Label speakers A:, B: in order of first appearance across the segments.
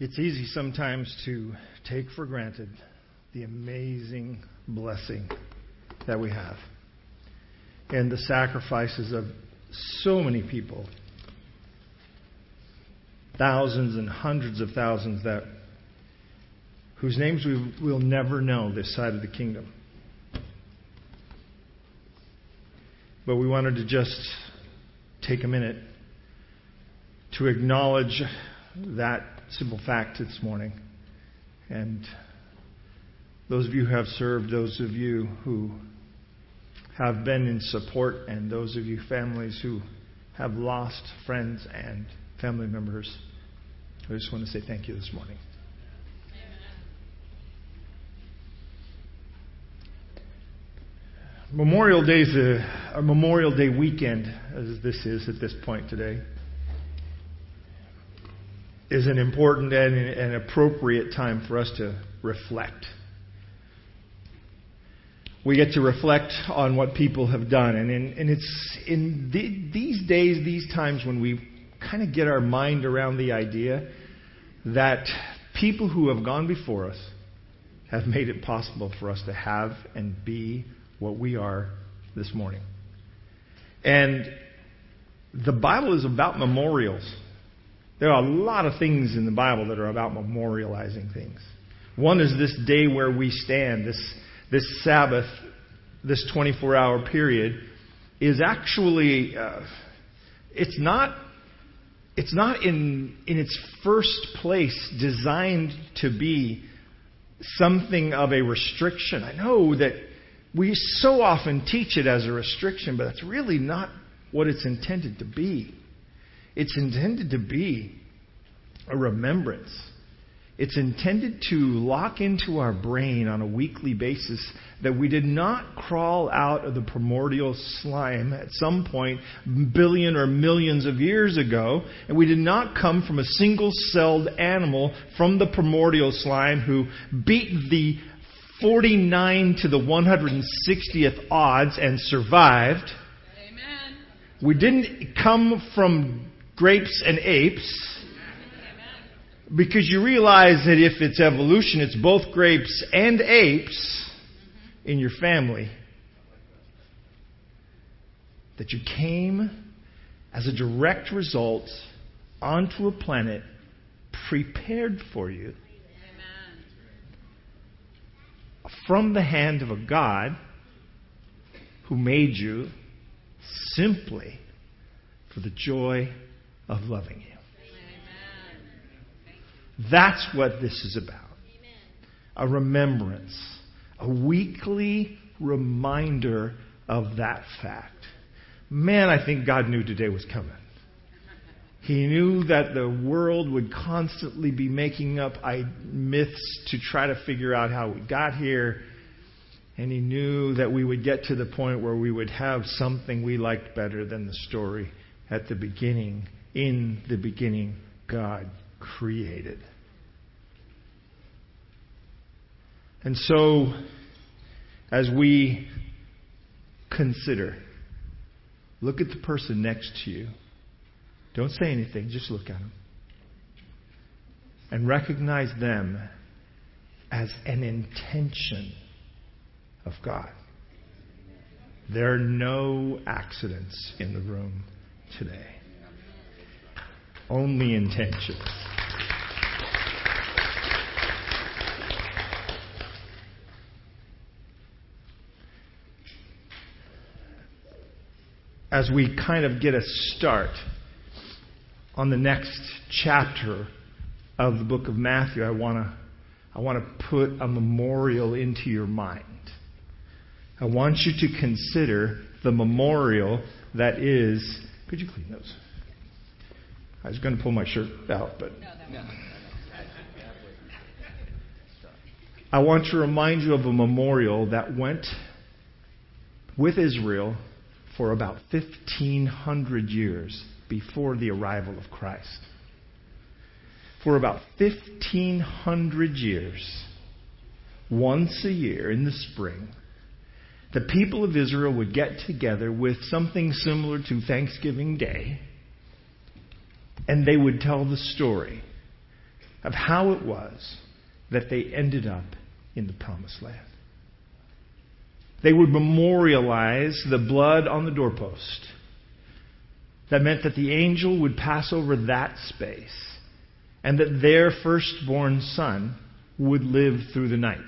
A: It's easy sometimes to take for granted the amazing blessing that we have and the sacrifices of so many people, thousands and hundreds of thousands that whose names we will never know this side of the kingdom. But we wanted to just take a minute to acknowledge that simple fact this morning. And those of you who have served, those of you who have been in support, and those of you families who have lost friends and family members, I just want to say thank you this morning. Memorial Day is a, uh, a, Memorial Day weekend, as this is at this point today, is an important and an appropriate time for us to reflect. We get to reflect on what people have done, and, in, and it's in the, these days, these times when we kind of get our mind around the idea that people who have gone before us have made it possible for us to have and be what we are this morning. And the Bible is about memorials. There are a lot of things in the Bible that are about memorializing things. One is this day where we stand, this, this Sabbath, this 24 hour period, is actually, uh, it's not, it's not in, in its first place designed to be something of a restriction. I know that we so often teach it as a restriction, but that's really not what it's intended to be. It's intended to be a remembrance. It's intended to lock into our brain on a weekly basis that we did not crawl out of the primordial slime at some point billion or millions of years ago, and we did not come from a single celled animal from the primordial slime who beat the 49 to the 160th odds and survived. Amen. We didn't come from grapes and apes. Because you realize that if it's evolution, it's both grapes and apes in your family. That you came as a direct result onto a planet prepared for you from the hand of a God who made you simply for the joy of loving you. That's what this is about. A remembrance, a weekly reminder of that fact. Man, I think God knew today was coming. He knew that the world would constantly be making up myths to try to figure out how we got here. And he knew that we would get to the point where we would have something we liked better than the story at the beginning. In the beginning, God created. And so, as we consider, look at the person next to you don't say anything, just look at them. And recognize them as an intention of God. There are no accidents in the room today, only intentions. As we kind of get a start on the next chapter of the book of Matthew, I want to I want to put a memorial into your mind. I want you to consider the memorial that is. Could you clean those? I was going to pull my shirt out, but. No, I want to remind you of a memorial that went with Israel for about 1,500 years before the arrival of Christ. For about 1,500 years, once a year in the spring, the people of Israel would get together with something similar to Thanksgiving Day, and they would tell the story of how it was that they ended up in the promised land. They would memorialize the blood on the doorpost. That meant that the angel would pass over that space and that their firstborn son would live through the night.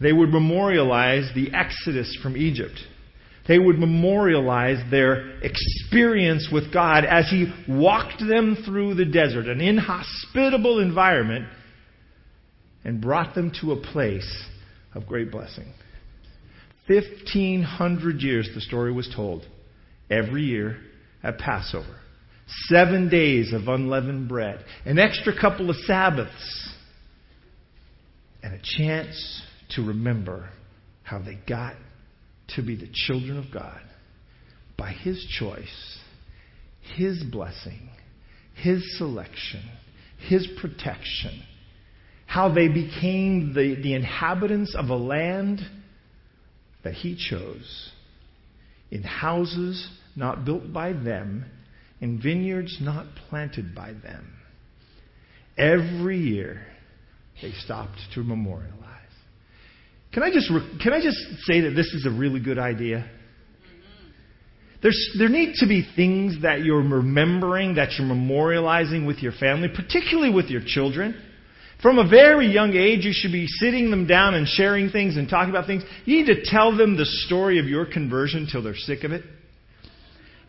A: They would memorialize the exodus from Egypt. They would memorialize their experience with God as He walked them through the desert, an inhospitable environment, and brought them to a place of great blessing. 1,500 years, the story was told, every year at Passover. Seven days of unleavened bread, an extra couple of Sabbaths, and a chance to remember how they got to be the children of God by His choice, His blessing, His selection, His protection. How they became the, the inhabitants of a land that He chose in houses not built by them, in vineyards not planted by them. Every year, they stopped to memorialize. Can I just, can I just say that this is a really good idea? There's, there need to be things that you're remembering, that you're memorializing with your family, particularly with your children. From a very young age, you should be sitting them down and sharing things and talking about things. You need to tell them the story of your conversion till they're sick of it.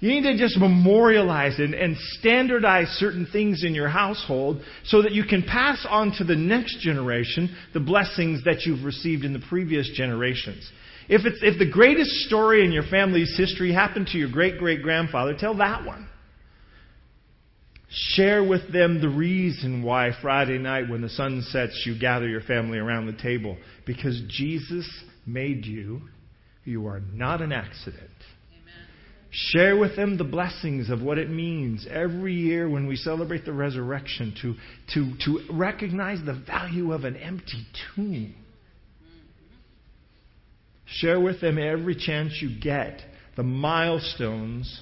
A: You need to just memorialize and, and standardize certain things in your household so that you can pass on to the next generation the blessings that you've received in the previous generations. If, it's, if the greatest story in your family's history happened to your great great grandfather, tell that one. Share with them the reason why Friday night when the sun sets you gather your family around the table. Because Jesus made you. You are not an accident. Share with them the blessings of what it means every year when we celebrate the resurrection to, to, to recognize the value of an empty tomb. Share with them every chance you get the milestones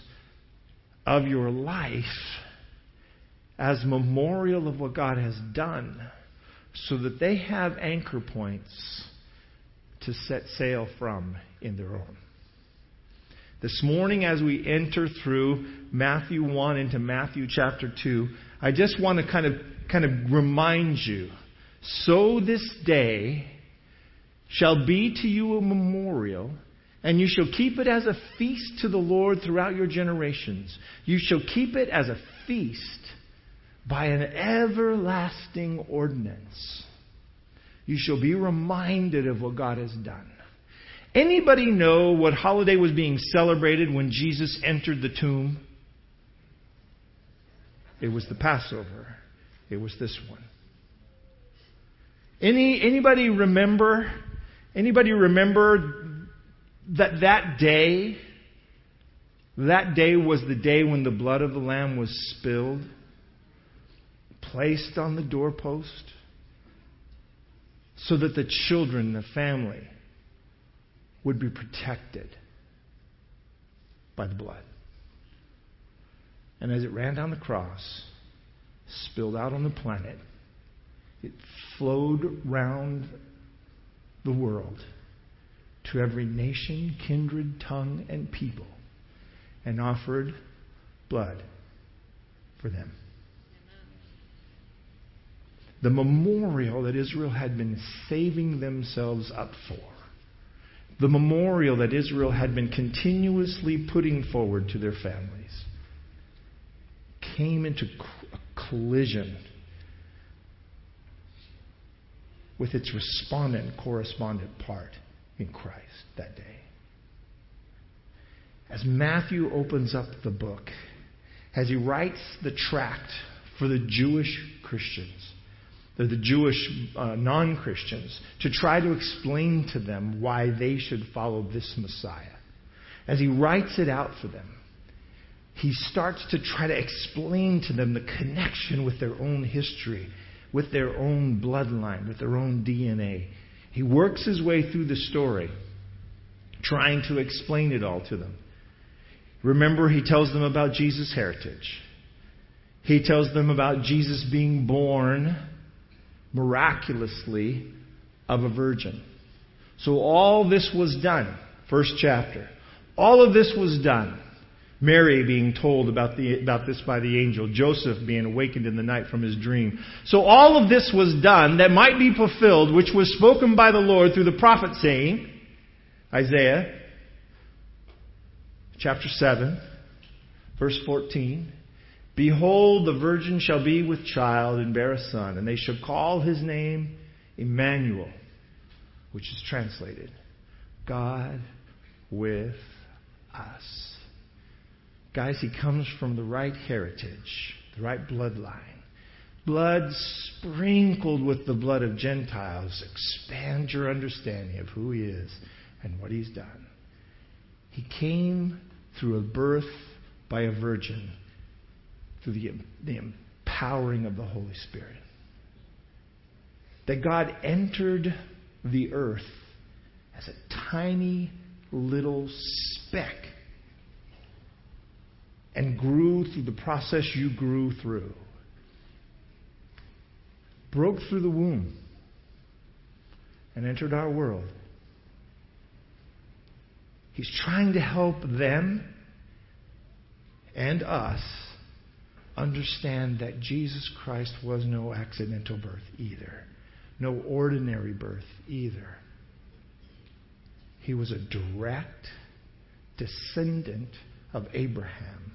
A: of your life as memorial of what God has done so that they have anchor points to set sail from in their own. This morning, as we enter through Matthew 1 into Matthew chapter 2, I just want to kind of, kind of remind you so this day shall be to you a memorial, and you shall keep it as a feast to the Lord throughout your generations. You shall keep it as a feast by an everlasting ordinance. You shall be reminded of what God has done. Anybody know what holiday was being celebrated when Jesus entered the tomb? It was the Passover. It was this one. Any anybody remember anybody remember that that day that day was the day when the blood of the lamb was spilled placed on the doorpost so that the children the family would be protected by the blood. And as it ran down the cross, spilled out on the planet, it flowed round the world to every nation, kindred, tongue, and people and offered blood for them. The memorial that Israel had been saving themselves up for the memorial that Israel had been continuously putting forward to their families came into a collision with its respondent correspondent part in Christ that day. As Matthew opens up the book, as he writes the tract for the Jewish Christians, the, the Jewish uh, non Christians, to try to explain to them why they should follow this Messiah. As he writes it out for them, he starts to try to explain to them the connection with their own history, with their own bloodline, with their own DNA. He works his way through the story, trying to explain it all to them. Remember, he tells them about Jesus' heritage. He tells them about Jesus being born miraculously of a virgin. So all this was done. First chapter. All of this was done. Mary being told about, the, about this by the angel, Joseph being awakened in the night from his dream. So all of this was done that might be fulfilled, which was spoken by the Lord through the prophet saying, Isaiah chapter 7, verse 14. Behold, the virgin shall be with child and bear a son, and they shall call his name Emmanuel, which is translated God with us. Guys, he comes from the right heritage, the right bloodline. Blood sprinkled with the blood of Gentiles. Expand your understanding of who he is and what he's done. He came through a birth by a virgin, through the, the empowering of the Holy Spirit. That God entered the earth as a tiny little speck and grew through the process you grew through. Broke through the womb and entered our world. He's trying to help them and us understand that Jesus Christ was no accidental birth either, no ordinary birth either. He was a direct descendant of Abraham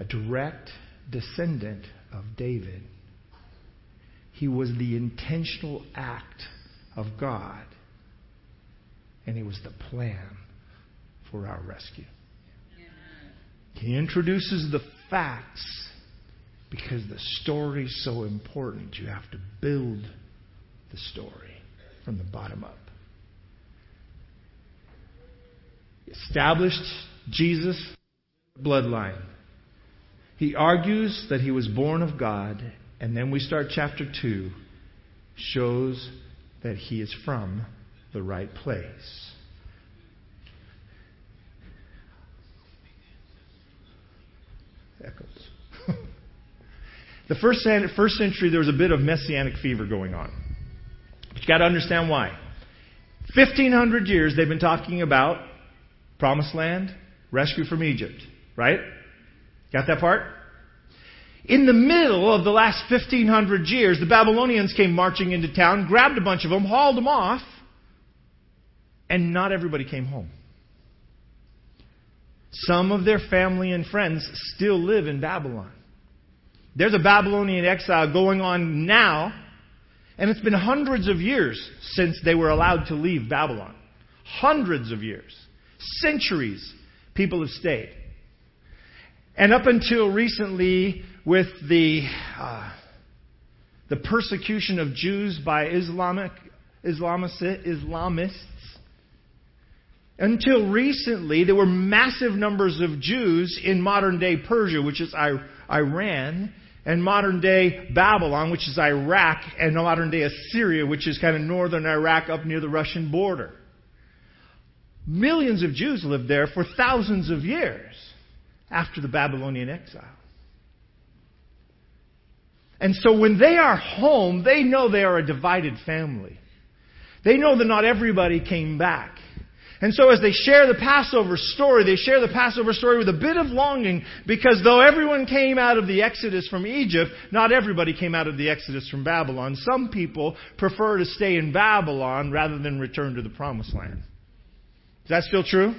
A: a direct descendant of David. He was the intentional act of God, and he was the plan for our rescue. He introduces the facts because the story is so important. You have to build the story from the bottom up. Established Jesus bloodline. He argues that he was born of God, and then we start chapter 2, shows that he is from the right place. Echoes. the first, first century, there was a bit of messianic fever going on. But you got to understand why. 1500 years they've been talking about promised land, rescue from Egypt, right? Got that part? In the middle of the last 1500 years, the Babylonians came marching into town, grabbed a bunch of them, hauled them off, and not everybody came home. Some of their family and friends still live in Babylon. There's a Babylonian exile going on now, and it's been hundreds of years since they were allowed to leave Babylon. Hundreds of years. Centuries people have stayed. And up until recently, with the, uh, the persecution of Jews by Islamic, Islamists, until recently, there were massive numbers of Jews in modern day Persia, which is Iran, and modern day Babylon, which is Iraq, and modern day Assyria, which is kind of northern Iraq up near the Russian border. Millions of Jews lived there for thousands of years after the Babylonian exile. And so when they are home, they know they are a divided family. They know that not everybody came back. And so as they share the Passover story, they share the Passover story with a bit of longing because though everyone came out of the Exodus from Egypt, not everybody came out of the Exodus from Babylon. Some people prefer to stay in Babylon rather than return to the Promised Land. Is that still true?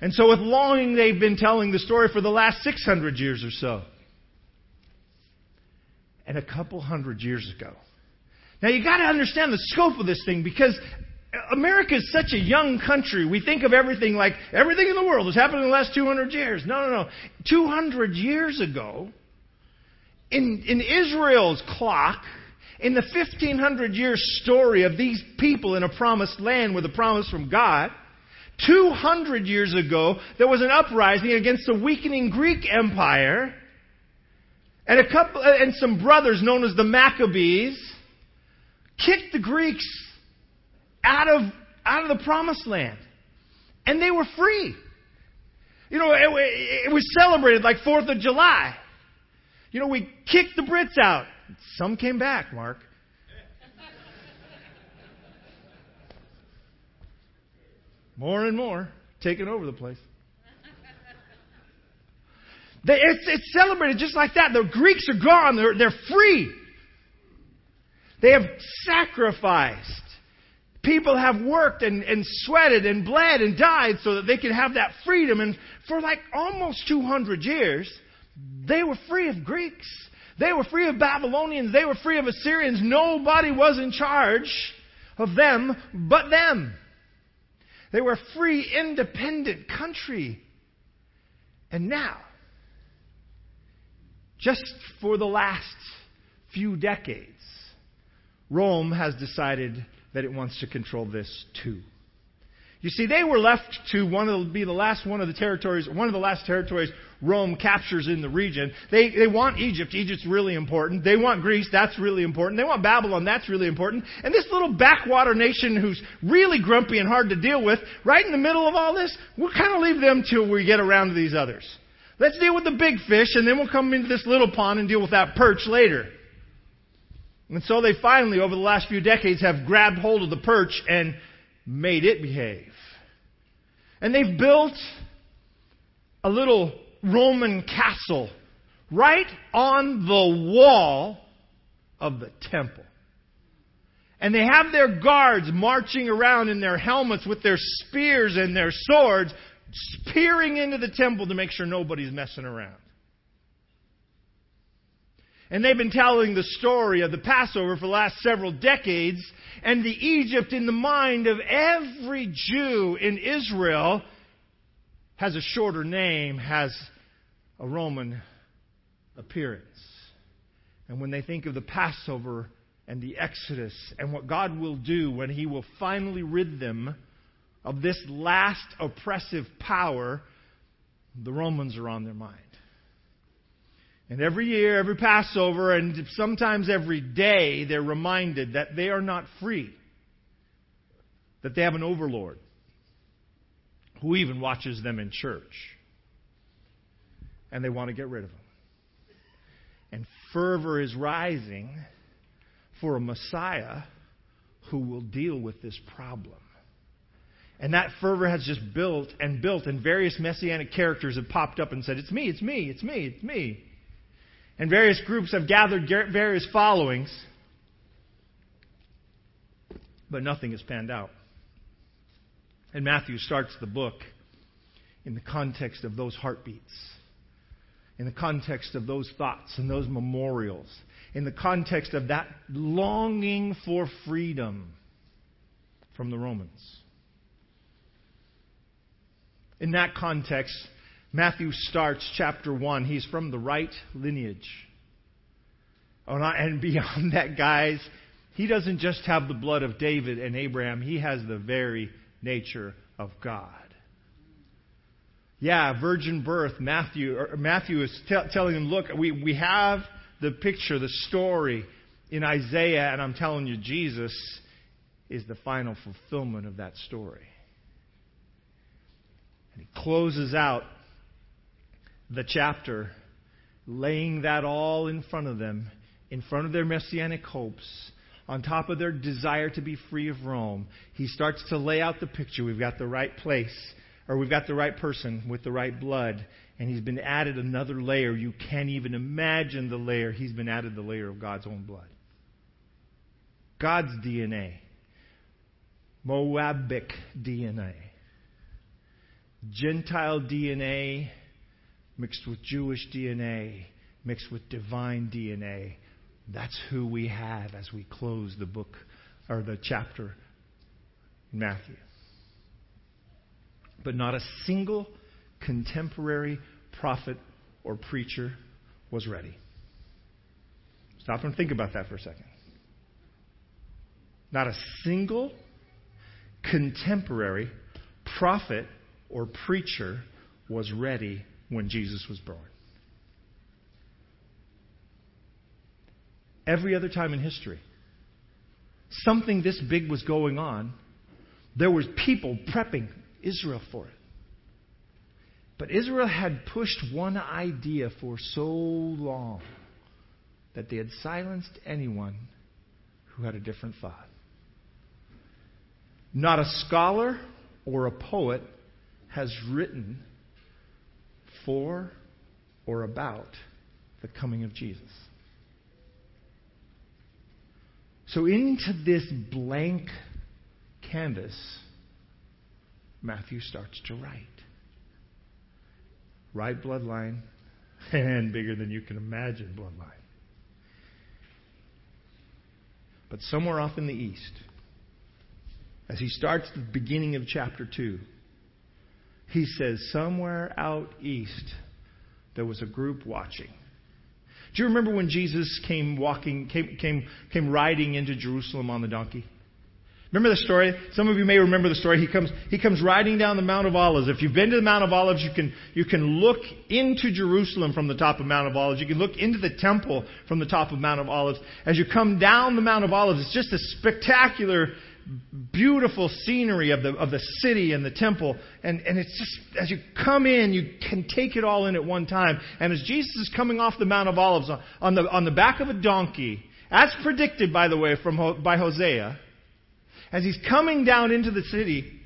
A: And so, with longing, they've been telling the story for the last 600 years or so. And a couple hundred years ago. Now, you got to understand the scope of this thing because America is such a young country. We think of everything like everything in the world has happened in the last 200 years. No, no, no. 200 years ago, in, in Israel's clock, in the 1500 year story of these people in a promised land with a promise from God, 200 years ago, there was an uprising against the weakening Greek Empire, and a couple, and some brothers known as the Maccabees kicked the Greeks out of, out of the promised land. And they were free. You know, it, it was celebrated like 4th of July. You know, we kicked the Brits out. Some came back, Mark. More and more taking over the place. They, it's, it's celebrated just like that. The Greeks are gone. They're, they're free. They have sacrificed. People have worked and, and sweated and bled and died so that they could have that freedom. And for like almost 200 years, they were free of Greeks. They were free of Babylonians. They were free of Assyrians. Nobody was in charge of them but them. They were a free, independent country. And now, just for the last few decades, Rome has decided that it wants to control this too. You see, they were left to one of be the last one of the territories, one of the last territories Rome captures in the region. They, they want Egypt. Egypt's really important. They want Greece. That's really important. They want Babylon. That's really important. And this little backwater nation who's really grumpy and hard to deal with, right in the middle of all this, we'll kind of leave them till we get around to these others. Let's deal with the big fish and then we'll come into this little pond and deal with that perch later. And so they finally, over the last few decades, have grabbed hold of the perch and made it behave. And they've built a little Roman castle right on the wall of the temple. And they have their guards marching around in their helmets with their spears and their swords, peering into the temple to make sure nobody's messing around. And they've been telling the story of the Passover for the last several decades, and the Egypt in the mind of every Jew in Israel has a shorter name, has a Roman appearance. And when they think of the Passover and the Exodus and what God will do when He will finally rid them of this last oppressive power, the Romans are on their mind. And every year, every Passover, and sometimes every day, they're reminded that they are not free. That they have an overlord who even watches them in church. And they want to get rid of him. And fervor is rising for a Messiah who will deal with this problem. And that fervor has just built and built, and various messianic characters have popped up and said, It's me, it's me, it's me, it's me. And various groups have gathered various followings, but nothing has panned out. And Matthew starts the book in the context of those heartbeats, in the context of those thoughts and those memorials, in the context of that longing for freedom from the Romans. In that context, Matthew starts chapter 1. He's from the right lineage. Oh, and beyond that, guys, he doesn't just have the blood of David and Abraham, he has the very nature of God. Yeah, virgin birth. Matthew, er, Matthew is t- telling them, look, we, we have the picture, the story in Isaiah, and I'm telling you, Jesus is the final fulfillment of that story. And he closes out the chapter, laying that all in front of them, in front of their messianic hopes, on top of their desire to be free of Rome. He starts to lay out the picture. We've got the right place, or we've got the right person with the right blood, and he's been added another layer. You can't even imagine the layer. He's been added the layer of God's own blood. God's DNA. Moabic DNA. Gentile DNA mixed with Jewish DNA, mixed with divine DNA. That's who we have as we close the book or the chapter in Matthew. But not a single contemporary prophet or preacher was ready. Stop and think about that for a second. Not a single contemporary prophet or preacher was ready when Jesus was born. Every other time in history, something this big was going on, there was people prepping Israel for it. But Israel had pushed one idea for so long that they had silenced anyone who had a different thought. Not a scholar or a poet has written for or about the coming of Jesus. So, into this blank canvas, Matthew starts to write. Right bloodline, and bigger than you can imagine bloodline. But somewhere off in the east, as he starts the beginning of chapter 2, he says, Somewhere out east, there was a group watching. Do you remember when Jesus came walking, came, came, came riding into Jerusalem on the donkey? Remember the story? Some of you may remember the story. He comes, he comes riding down the Mount of Olives. If you've been to the Mount of Olives, you can, you can look into Jerusalem from the top of Mount of Olives. You can look into the temple from the top of Mount of Olives. As you come down the Mount of Olives, it's just a spectacular, beautiful scenery of the, of the city and the temple. And, and it's just, as you come in, you can take it all in at one time. And as Jesus is coming off the Mount of Olives on, on the, on the back of a donkey, as predicted, by the way, from, by Hosea, as he's coming down into the city,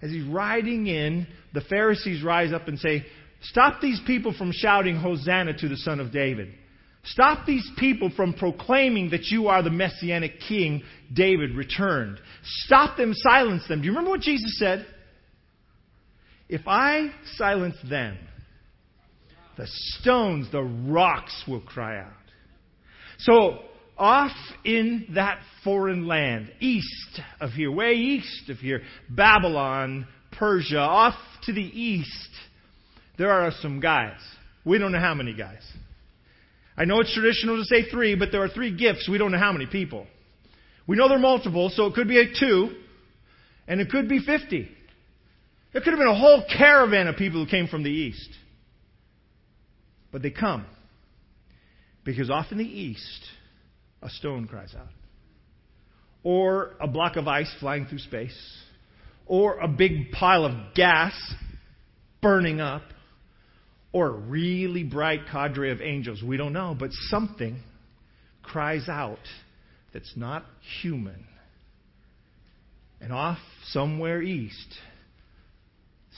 A: as he's riding in, the Pharisees rise up and say, Stop these people from shouting, Hosanna to the Son of David. Stop these people from proclaiming that you are the messianic king, David returned. Stop them, silence them. Do you remember what Jesus said? If I silence them, the stones, the rocks will cry out. So, off in that foreign land, east of here, way east of here, Babylon, Persia, off to the east, there are some guys. We don't know how many guys. I know it's traditional to say three, but there are three gifts. We don't know how many people. We know they're multiple, so it could be a two, and it could be 50. There could have been a whole caravan of people who came from the east. But they come because off in the east, a stone cries out. Or a block of ice flying through space. Or a big pile of gas burning up. Or a really bright cadre of angels. We don't know, but something cries out that's not human. And off somewhere east,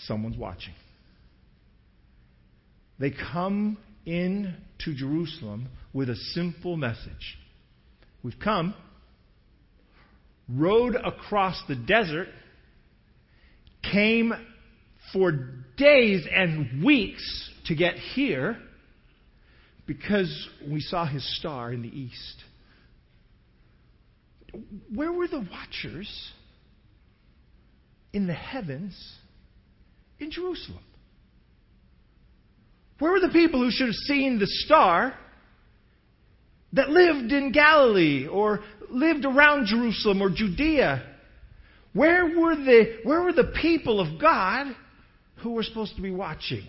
A: someone's watching. They come in to Jerusalem with a simple message We've come, rode across the desert, came for days and weeks to get here because we saw his star in the east. Where were the watchers in the heavens in Jerusalem? Where were the people who should have seen the star that lived in Galilee or lived around Jerusalem or Judea. Where were the, where were the people of God who were supposed to be watching?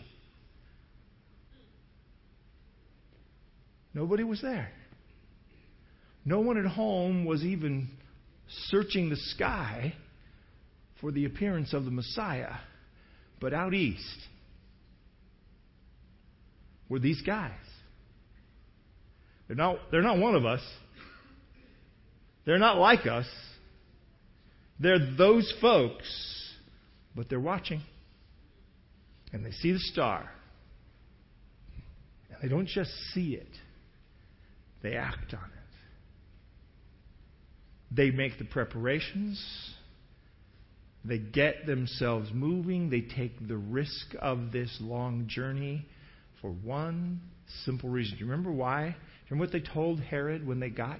A: Nobody was there. No one at home was even searching the sky for the appearance of the Messiah. But out east were these guys. They're not, they're not one of us. They're not like us. They're those folks, but they're watching. And they see the star. And they don't just see it, they act on it. They make the preparations. They get themselves moving. They take the risk of this long journey for one simple reason. Do you remember why? Remember what they told Herod when they got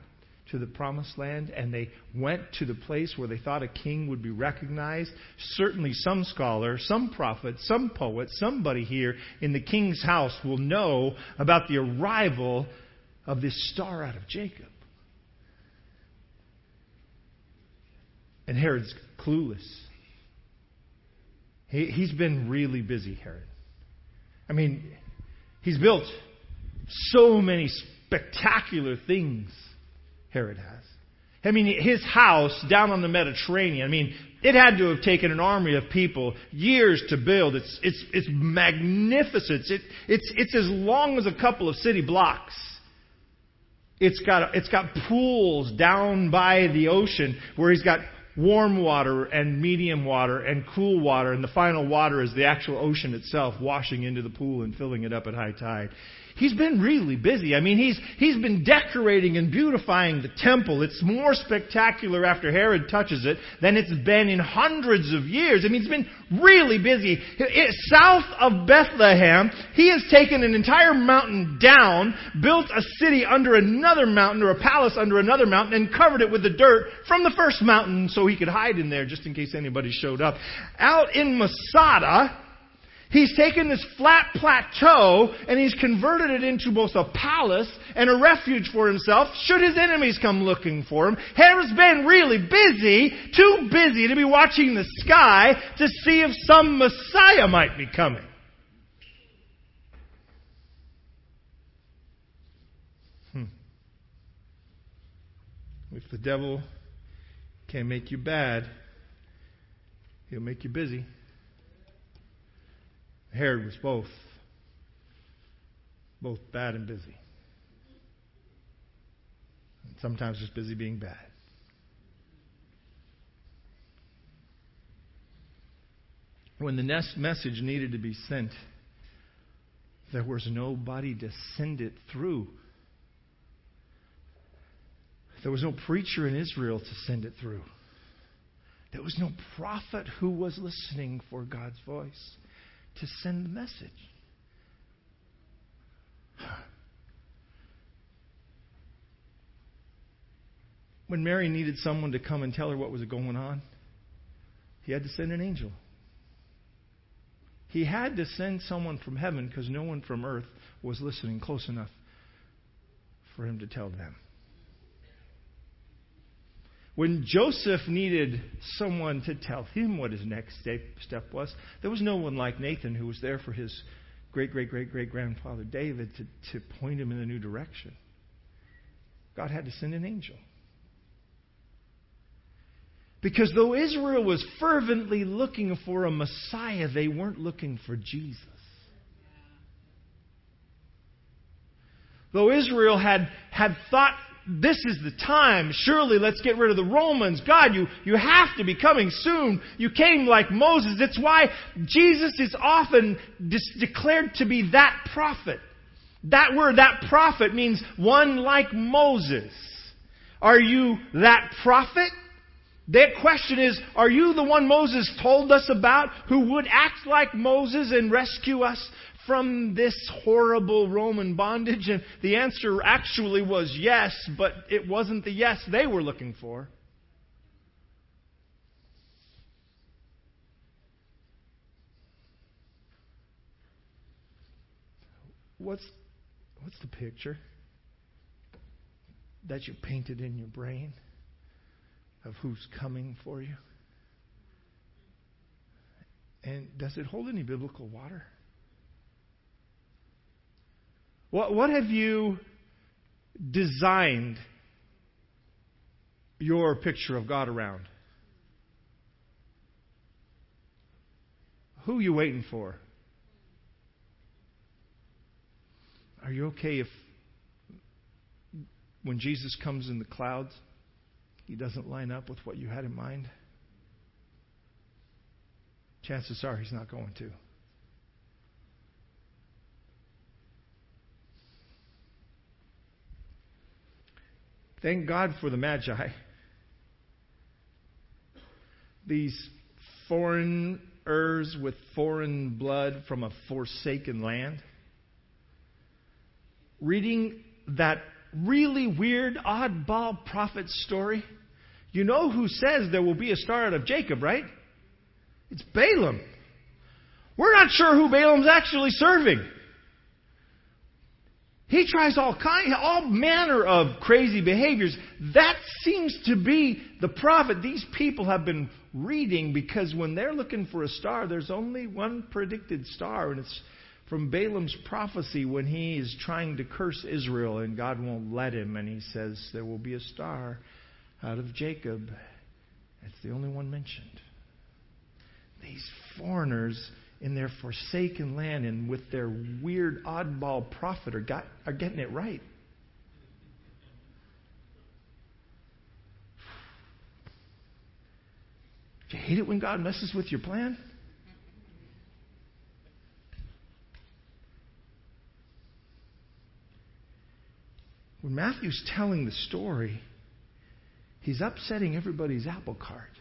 A: to the promised land and they went to the place where they thought a king would be recognized? Certainly, some scholar, some prophet, some poet, somebody here in the king's house will know about the arrival of this star out of Jacob. And Herod's clueless. He, he's been really busy, Herod. I mean, he's built so many spectacular things Herod has. I mean, his house down on the Mediterranean, I mean, it had to have taken an army of people years to build. It's, it's, it's magnificent. It, it's, it's as long as a couple of city blocks. It's got, it's got pools down by the ocean where he's got warm water and medium water and cool water, and the final water is the actual ocean itself washing into the pool and filling it up at high tide. He's been really busy. I mean, he's, he's been decorating and beautifying the temple. It's more spectacular after Herod touches it than it's been in hundreds of years. I mean, he's been really busy. It, south of Bethlehem, he has taken an entire mountain down, built a city under another mountain or a palace under another mountain, and covered it with the dirt from the first mountain so he could hide in there just in case anybody showed up. Out in Masada, He's taken this flat plateau and he's converted it into both a palace and a refuge for himself should his enemies come looking for him. Herod's been really busy, too busy to be watching the sky to see if some Messiah might be coming. Hmm. If the devil can't make you bad, he'll make you busy. Herod was both, both bad and busy. And sometimes just busy being bad. When the next message needed to be sent, there was nobody to send it through. There was no preacher in Israel to send it through. There was no prophet who was listening for God's voice to send the message. When Mary needed someone to come and tell her what was going on, he had to send an angel. He had to send someone from heaven because no one from earth was listening close enough for him to tell them. When Joseph needed someone to tell him what his next step was, there was no one like Nathan who was there for his great, great, great, great grandfather David to, to point him in a new direction. God had to send an angel. Because though Israel was fervently looking for a Messiah, they weren't looking for Jesus. Though Israel had, had thought this is the time. Surely let's get rid of the Romans. God, you, you have to be coming soon. You came like Moses. That's why Jesus is often declared to be that prophet. That word, that prophet, means one like Moses. Are you that prophet? That question is, are you the one Moses told us about who would act like Moses and rescue us from this horrible Roman bondage? And the answer actually was yes, but it wasn't the yes they were looking for. What's, what's the picture that you painted in your brain of who's coming for you? And does it hold any biblical water? What, what have you designed your picture of God around? Who are you waiting for? Are you okay if when Jesus comes in the clouds, he doesn't line up with what you had in mind? Chances are he's not going to. Thank God for the Magi. These foreigners with foreign blood from a forsaken land. Reading that really weird, oddball prophet story, you know who says there will be a star out of Jacob, right? It's Balaam. We're not sure who Balaam's actually serving. He tries all kind, all manner of crazy behaviors. That seems to be the prophet these people have been reading because when they're looking for a star, there's only one predicted star, and it's from Balaam's prophecy when he is trying to curse Israel and God won't let him, and he says there will be a star out of Jacob. It's the only one mentioned. These foreigners in their forsaken land and with their weird oddball prophet are, got, are getting it right. Do you hate it when God messes with your plan? When Matthew's telling the story, he's upsetting everybody's apple cart.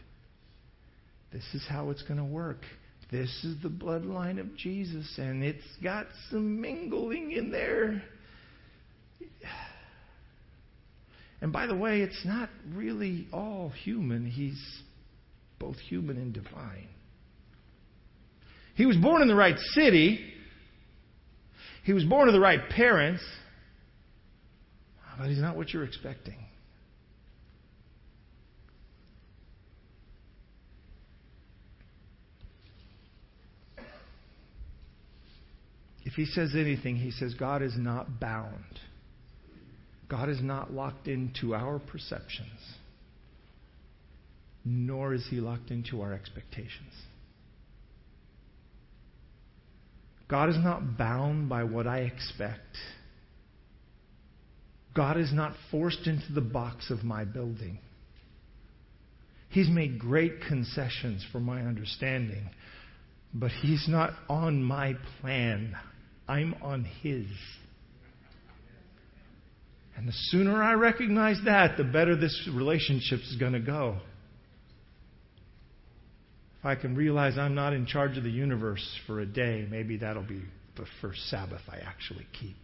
A: This is how it's going to work. This is the bloodline of Jesus, and it's got some mingling in there. And by the way, it's not really all human. He's both human and divine. He was born in the right city. He was born to the right parents. But he's not what you're expecting. If he says anything, he says God is not bound. God is not locked into our perceptions, nor is he locked into our expectations. God is not bound by what I expect. God is not forced into the box of my building. He's made great concessions for my understanding, but He's not on my plan. I'm on His. And the sooner I recognize that, the better this relationship is going to go. If I can realize I'm not in charge of the universe for a day, maybe that'll be the first Sabbath I actually keep.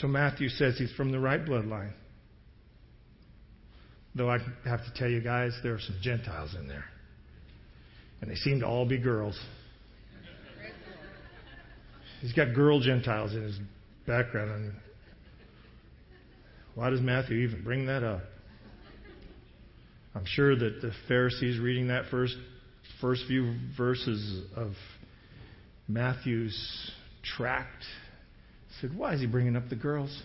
A: So Matthew says he's from the right bloodline. Though I have to tell you guys, there are some Gentiles in there. And they seem to all be girls. He's got girl Gentiles in his background. Mean, why does Matthew even bring that up? I'm sure that the Pharisees reading that first first few verses of Matthew's tract said, Why is he bringing up the girls?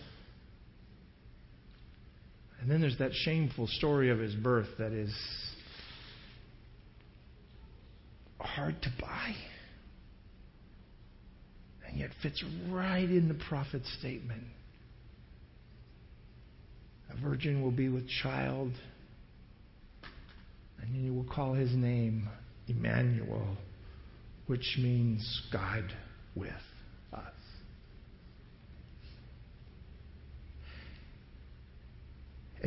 A: And then there's that shameful story of his birth that is hard to buy. And yet fits right in the prophet's statement. A virgin will be with child, and you will call his name Emmanuel, which means God with us.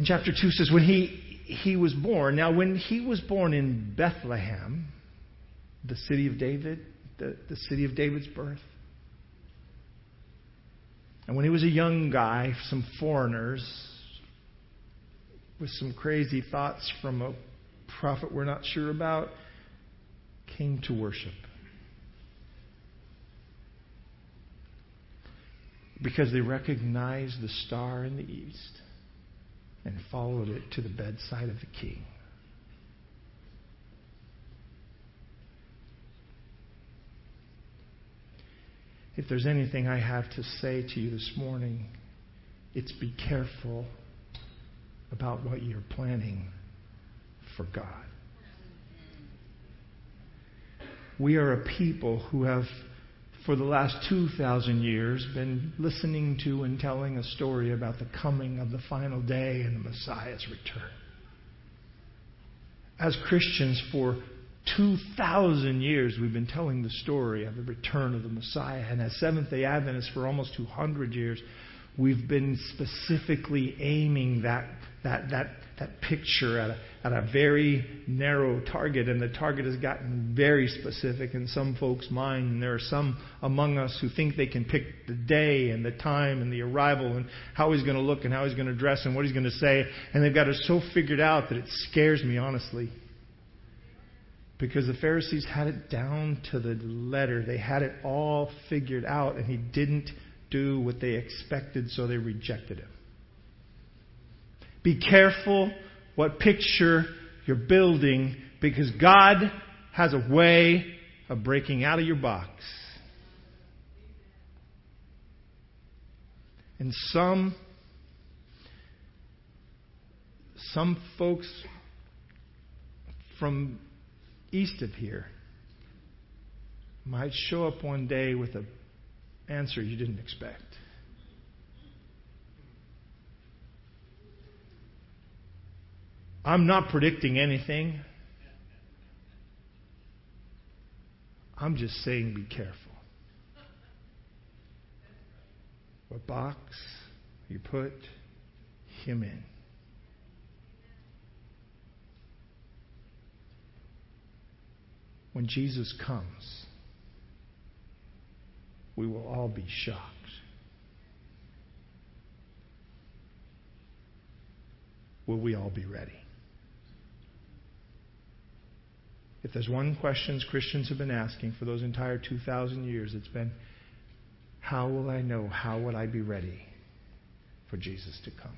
A: And chapter 2 says, when he, he was born, now when he was born in Bethlehem, the city of David, the, the city of David's birth, and when he was a young guy, some foreigners with some crazy thoughts from a prophet we're not sure about came to worship. Because they recognized the star in the east and followed it to the bedside of the king. If there's anything I have to say to you this morning, it's be careful about what you're planning for God. We are a people who have for the last 2,000 years been listening to and telling a story about the coming of the final day and the Messiah's return. As Christians, for 2,000 years, we've been telling the story of the return of the Messiah. And as Seventh day Adventists, for almost 200 years, we've been specifically aiming that, that, that, that picture at a, at a very narrow target, and the target has gotten very specific in some folks' mind. And there are some among us who think they can pick the day and the time and the arrival and how he's going to look and how he's going to dress and what he's going to say, and they've got it so figured out that it scares me, honestly. Because the Pharisees had it down to the letter. They had it all figured out, and he didn't do what they expected, so they rejected him. Be careful what picture you're building because God has a way of breaking out of your box. And some some folks from east of here might show up one day with an answer you didn't expect. I'm not predicting anything. I'm just saying be careful. What box you put him in. When Jesus comes, we will all be shocked. Will we all be ready? If there's one question Christians have been asking for those entire 2,000 years, it's been, how will I know? How will I be ready for Jesus to come?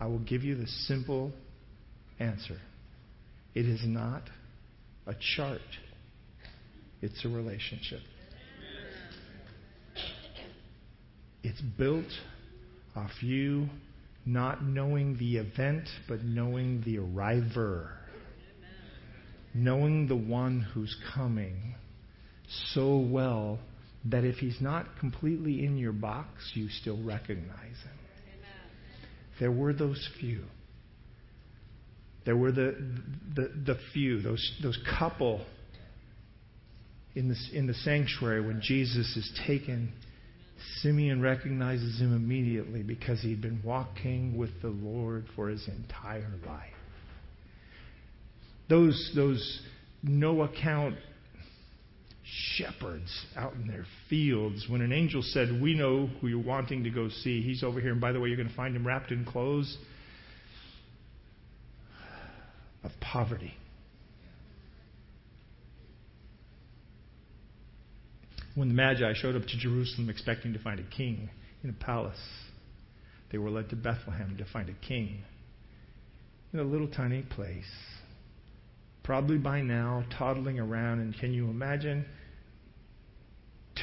A: I will give you the simple answer. It is not a chart, it's a relationship. It's built off you not knowing the event, but knowing the arriver knowing the one who's coming so well that if he's not completely in your box, you still recognize him. There were those few. There were the, the, the few, those, those couple in the, in the sanctuary when Jesus is taken. Simeon recognizes him immediately because he'd been walking with the Lord for his entire life those, those no account shepherds out in their fields, when an angel said, We know who you're wanting to go see, he's over here, and by the way, you're going to find him wrapped in clothes. Of poverty. When the Magi showed up to Jerusalem expecting to find a king in a palace, they were led to Bethlehem to find a king in a little tiny place probably by now toddling around. And can you imagine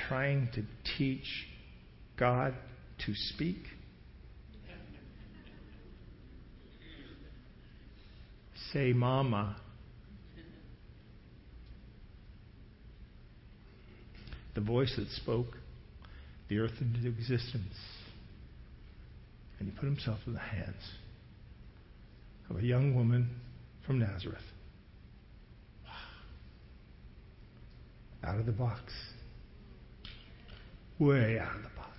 A: trying to teach God to speak? Say, Mama. The voice that spoke the earth into existence. And he put himself in the hands of a young woman from Nazareth. Out of the box. Way out of the box.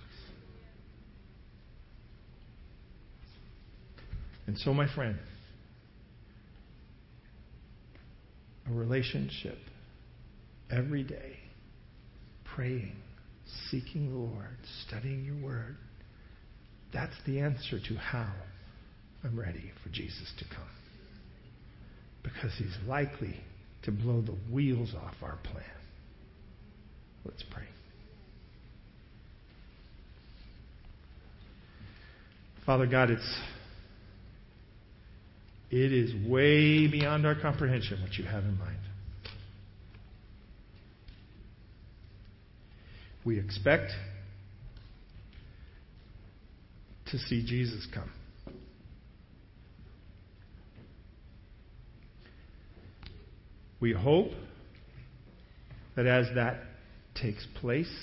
A: And so, my friend, a relationship every day, praying, seeking the Lord, studying your word, that's the answer to how I'm ready for Jesus to come. Because he's likely to blow the wheels off our plan. Let's pray. Father God, it's it is way beyond our comprehension what you have in mind. We expect to see Jesus come. We hope that as that takes place,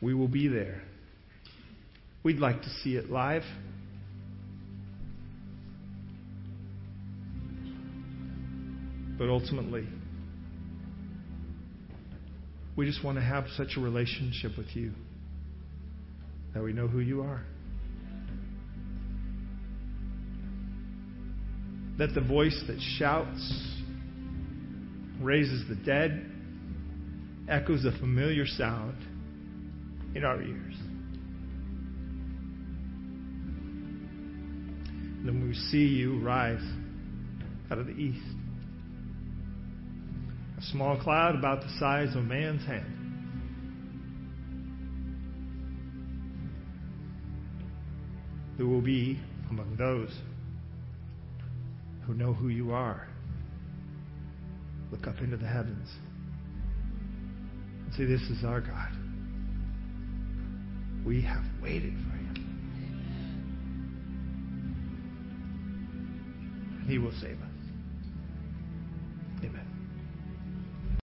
A: we will be there. We'd like to see it live. But ultimately, we just want to have such a relationship with you that we know who you are. That the voice that shouts raises the dead, echoes a familiar sound in our ears. And then we see you rise out of the east. A small cloud about the size of a man's hand. Who will be among those who know who you are Look up into the heavens and say, This is our God. We have waited for him. He will save us.